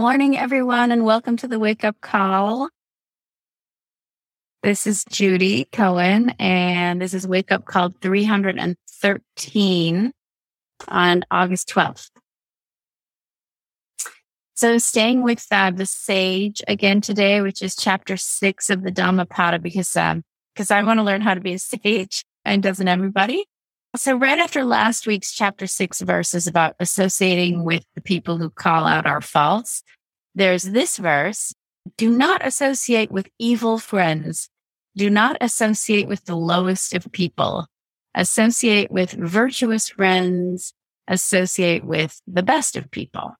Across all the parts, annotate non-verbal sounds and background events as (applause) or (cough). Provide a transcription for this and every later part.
Morning, everyone, and welcome to the Wake Up Call. This is Judy Cohen, and this is Wake Up Call 313 on August 12th. So, staying with uh, the sage again today, which is chapter six of the Dhammapada, because um, because I want to learn how to be a (laughs) sage, and doesn't everybody? So, right after last week's chapter six verse is about associating with the people who call out our faults, there's this verse do not associate with evil friends. Do not associate with the lowest of people. Associate with virtuous friends. Associate with the best of people.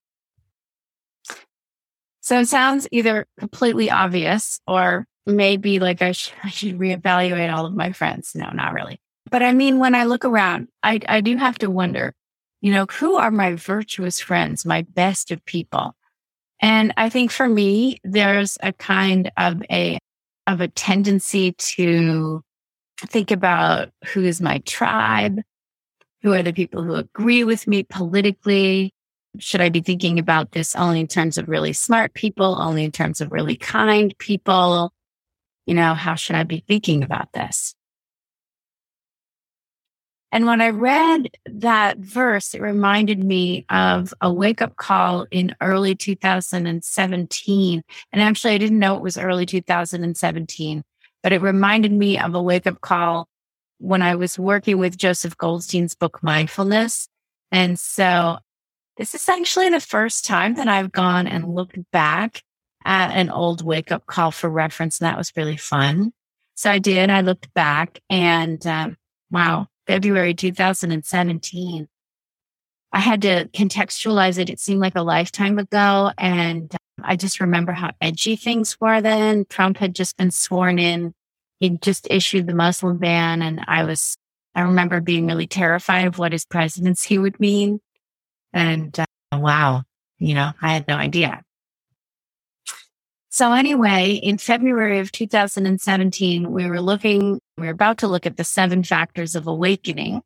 So it sounds either completely obvious or maybe like I, sh- I should reevaluate all of my friends. No, not really. But I mean, when I look around, I, I do have to wonder, you know, who are my virtuous friends, my best of people? And I think for me, there's a kind of a, of a tendency to think about who is my tribe, who are the people who agree with me politically. Should I be thinking about this only in terms of really smart people, only in terms of really kind people? You know, how should I be thinking about this? And when I read that verse, it reminded me of a wake up call in early 2017. And actually, I didn't know it was early 2017, but it reminded me of a wake up call when I was working with Joseph Goldstein's book, Mindfulness. And so this is actually the first time that I've gone and looked back at an old wake up call for reference. And that was really fun. So I did. I looked back and um, wow, February 2017. I had to contextualize it. It seemed like a lifetime ago. And I just remember how edgy things were then. Trump had just been sworn in. He just issued the Muslim ban. And I was, I remember being really terrified of what his presidency would mean. And uh, wow, you know, I had no idea. So anyway, in February of 2017, we were looking, we were about to look at the seven factors of awakening.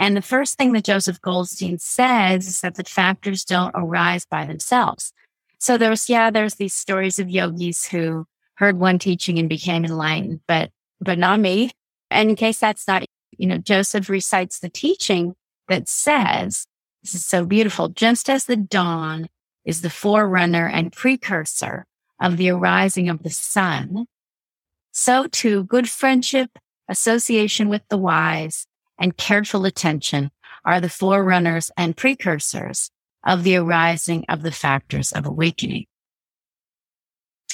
And the first thing that Joseph Goldstein says is that the factors don't arise by themselves. So there's, yeah, there's these stories of yogis who heard one teaching and became enlightened, but, but not me. And in case that's not, you know, Joseph recites the teaching that says, this is so beautiful, just as the dawn is the forerunner and precursor of the arising of the sun, so too good friendship, association with the wise, and careful attention are the forerunners and precursors of the arising of the factors of awakening.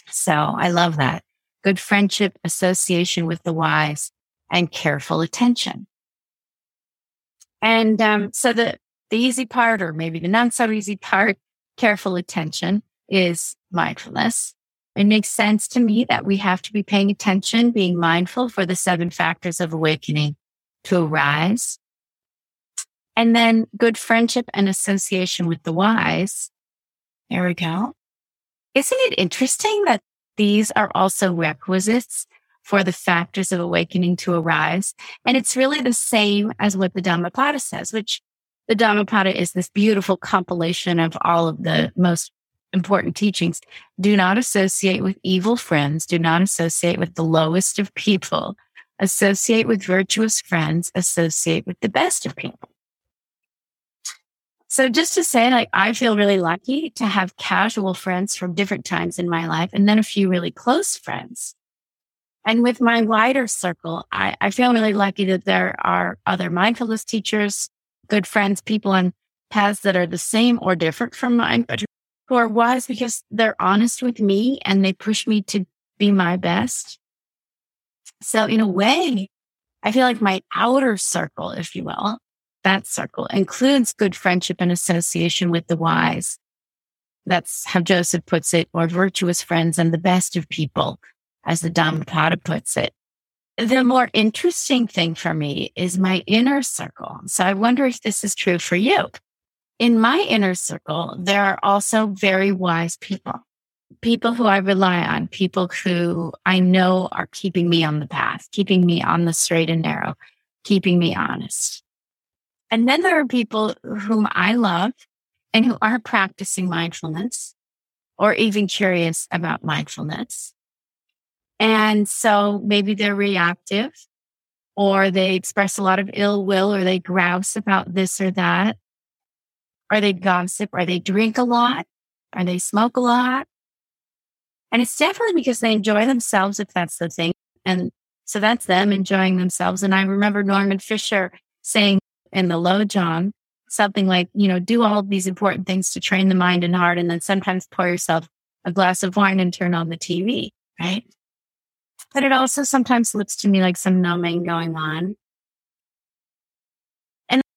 So I love that. Good friendship, association with the wise, and careful attention. And um, so the, the easy part, or maybe the not so easy part, careful attention is mindfulness. It makes sense to me that we have to be paying attention, being mindful for the seven factors of awakening to arise. And then good friendship and association with the wise. There we go. Isn't it interesting that these are also requisites for the factors of awakening to arise? And it's really the same as what the Dhammapada says, which the Dhammapada is this beautiful compilation of all of the most important teachings. Do not associate with evil friends. Do not associate with the lowest of people. Associate with virtuous friends. Associate with the best of people. So just to say, like, I feel really lucky to have casual friends from different times in my life and then a few really close friends. And with my wider circle, I, I feel really lucky that there are other mindfulness teachers, good friends, people on paths that are the same or different from mine, but are wise because they're honest with me and they push me to be my best. So in a way, I feel like my outer circle, if you will, that circle includes good friendship and association with the wise. That's how Joseph puts it, or virtuous friends and the best of people, as the Dhammapada puts it. The more interesting thing for me is my inner circle. So I wonder if this is true for you in my inner circle, there are also very wise people, people who I rely on, people who I know are keeping me on the path, keeping me on the straight and narrow, keeping me honest. And then there are people whom I love and who are practicing mindfulness or even curious about mindfulness. And so maybe they're reactive or they express a lot of ill will or they grouse about this or that, or they gossip Are they drink a lot Are they smoke a lot. And it's definitely because they enjoy themselves, if that's the thing. And so that's them enjoying themselves. And I remember Norman Fischer saying in the Lojong something like, you know, do all these important things to train the mind and heart. And then sometimes pour yourself a glass of wine and turn on the TV, right? But it also sometimes looks to me like some numbing going on.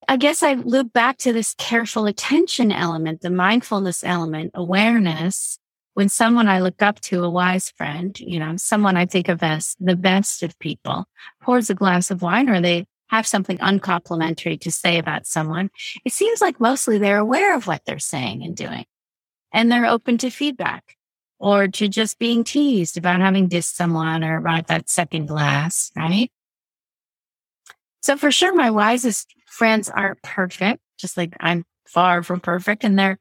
I guess I loop back to this careful attention element, the mindfulness element, awareness. When someone I look up to, a wise friend, you know, someone I think of as the best of people, pours a glass of wine or they have something uncomplimentary to say about someone, it seems like mostly they're aware of what they're saying and doing. And they're open to feedback or to just being teased about having dissed someone or about that second glass, right? So for sure, my wisest friends aren't perfect, just like I'm far from perfect. And they're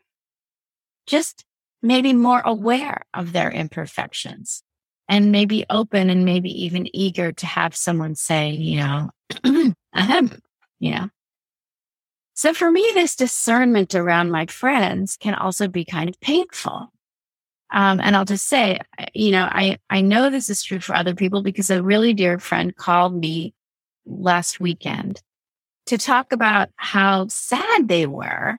just maybe more aware of their imperfections and maybe open and maybe even eager to have someone say, you know, (clears throat) ahem, you know. So for me, this discernment around my friends can also be kind of painful. Um, and I'll just say, you know, I, I know this is true for other people because a really dear friend called me last mm-hmm. weekend to talk about how sad they were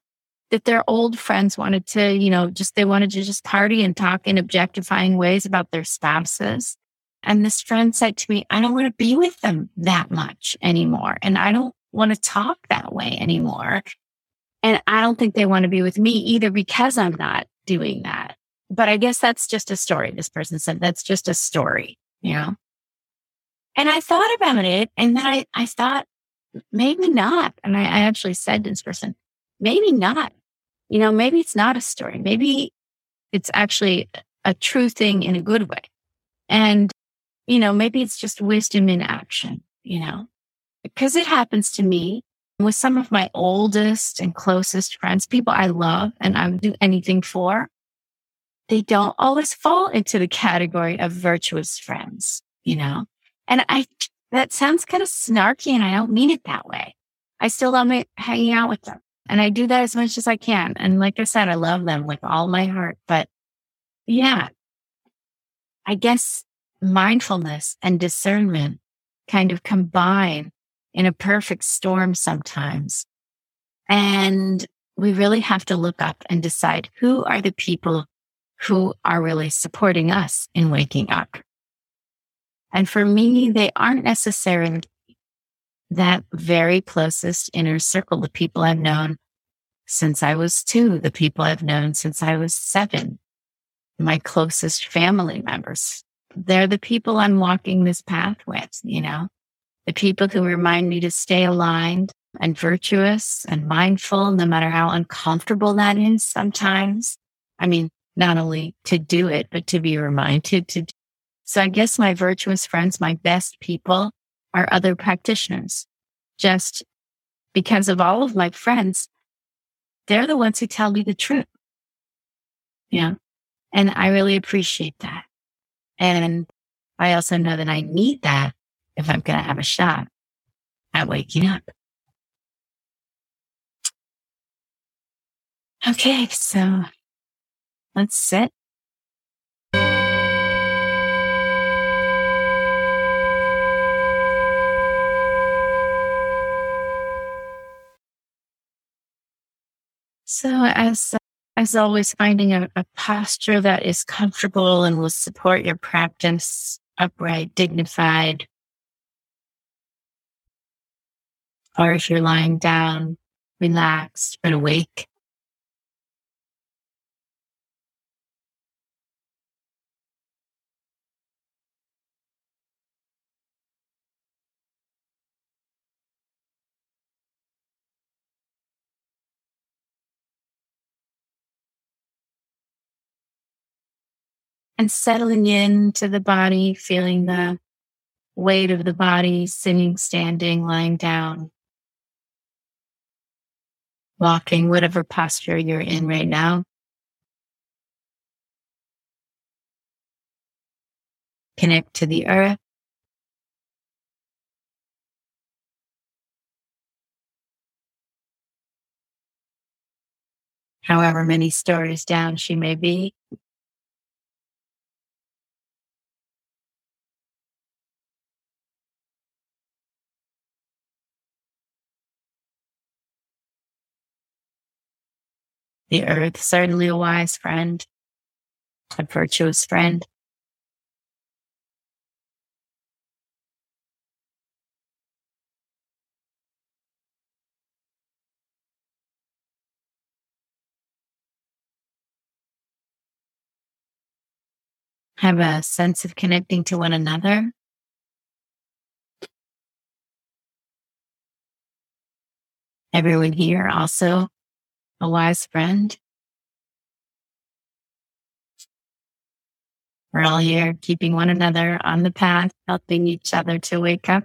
that their old friends wanted to, you know, just they wanted to just party and talk in objectifying ways about their spouses. And this friend said to me, I don't want to be with them that much anymore. And I don't want to talk that way anymore. And I don't think they want to be with me either because I'm not doing that. But I guess that's just a story. This person said that's just a story, you know? And I thought about it and then I, I thought, maybe not. And I, I actually said to this person, maybe not. You know, maybe it's not a story. Maybe it's actually a true thing in a good way. And, you know, maybe it's just wisdom in action, you know, because it happens to me with some of my oldest and closest friends, people I love and I would do anything for they don't always fall into the category of virtuous friends, you know? And I, that sounds kind of snarky and I don't mean it that way. I still love me hanging out with them and I do that as much as I can. And like I said, I love them with all my heart, but yeah, I guess mindfulness and discernment kind of combine in a perfect storm sometimes. And we really have to look up and decide who are the people who are really supporting us in waking up. And for me, they aren't necessarily that very closest inner circle, the people I've known since I was two, the people I've known since I was seven, my closest family members. They're the people I'm walking this path with, you know, the people who remind me to stay aligned and virtuous and mindful, no matter how uncomfortable that is sometimes. I mean, not only to do it, but to be reminded to. So I guess my virtuous friends, my best people are other practitioners. Just because of all of my friends, they're the ones who tell me the truth. Yeah. And I really appreciate that. And I also know that I need that if I'm going to have a shot at waking up. Okay. So Let's sit. So as as always, finding a, a, posture that is comfortable and will support your practice, upright, dignified. Or if you're lying down, relaxed but awake. And settling into the body, feeling the weight of the body, sitting, standing, lying down, walking, whatever posture you're in right now. connect to the earth. However many stories down she may be. The earth, certainly a wise friend, a virtuous friend. Have a sense of connecting to one another. Everyone here also a wise friend. We're all here keeping one another on the path, helping each other to wake up.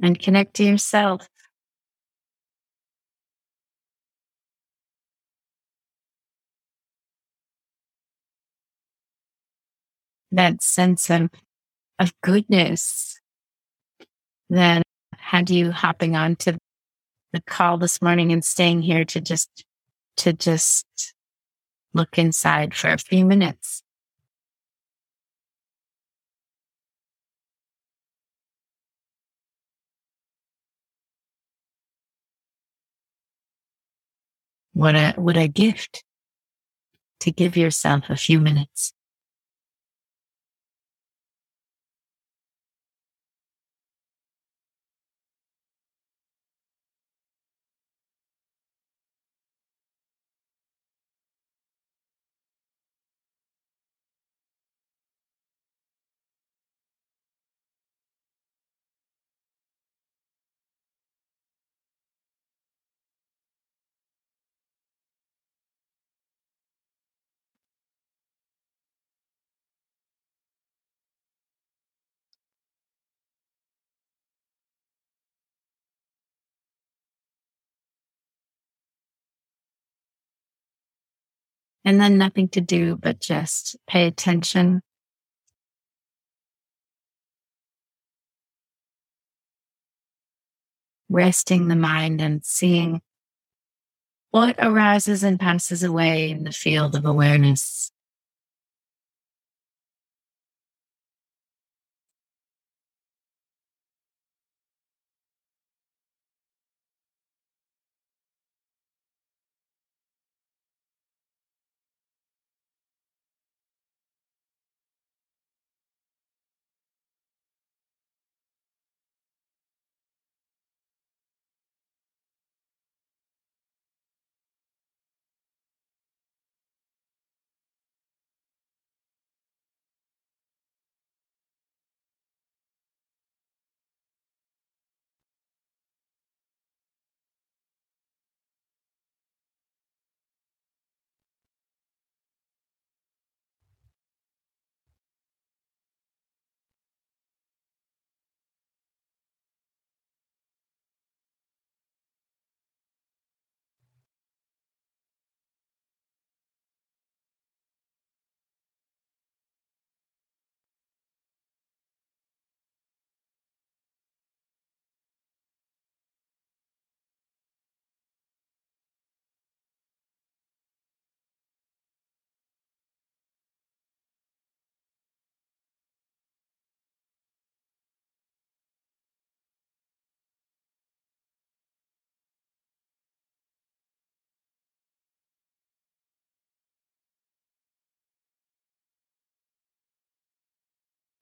And connect to yourself. That sense of, of goodness that had you hopping on to the call this morning and staying here to just, to just look inside for a few minutes. What a, what a gift to give yourself a few minutes. And then nothing to do but just pay attention. Resting the mind and seeing what arises and passes away in the field of awareness.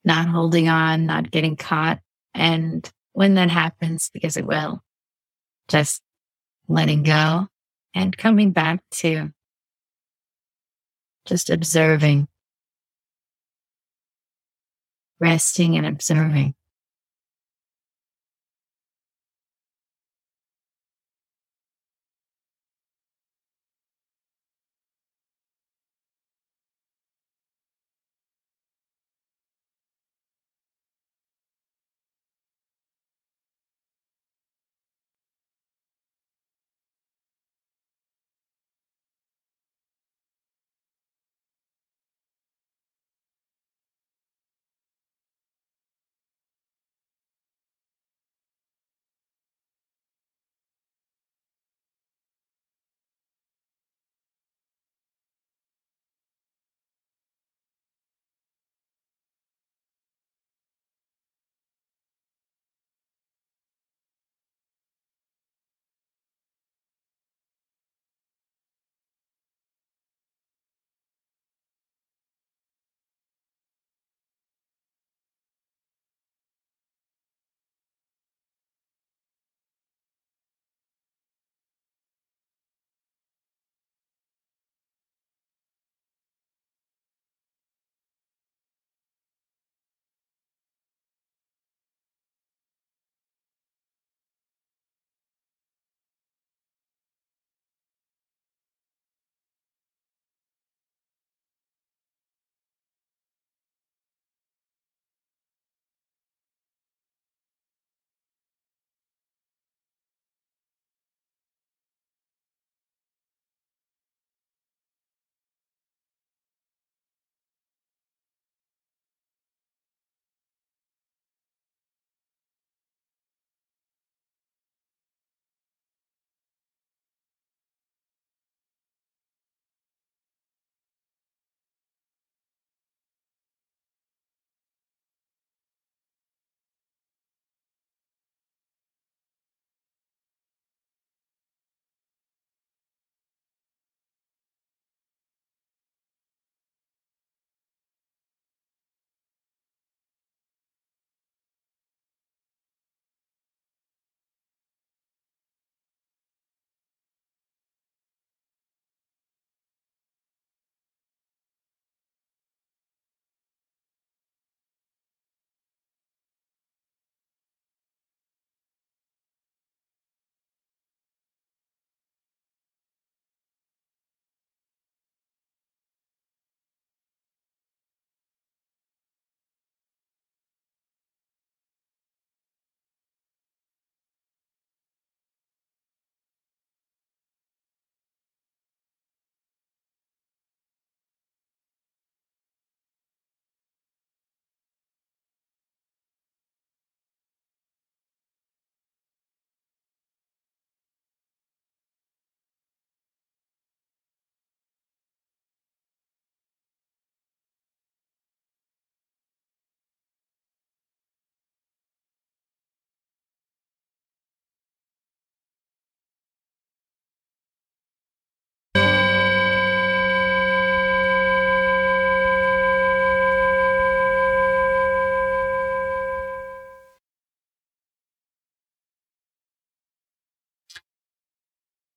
not holding on, not getting caught. And when that happens, because it will, just letting go and coming back to just observing, resting and observing.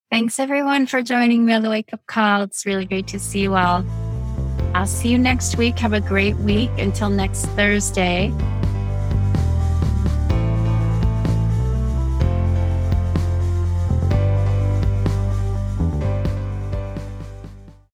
Thanks everyone for joining me on the wake up call. It's really great to see you all. I'll see you next week. Have a great week until next Thursday.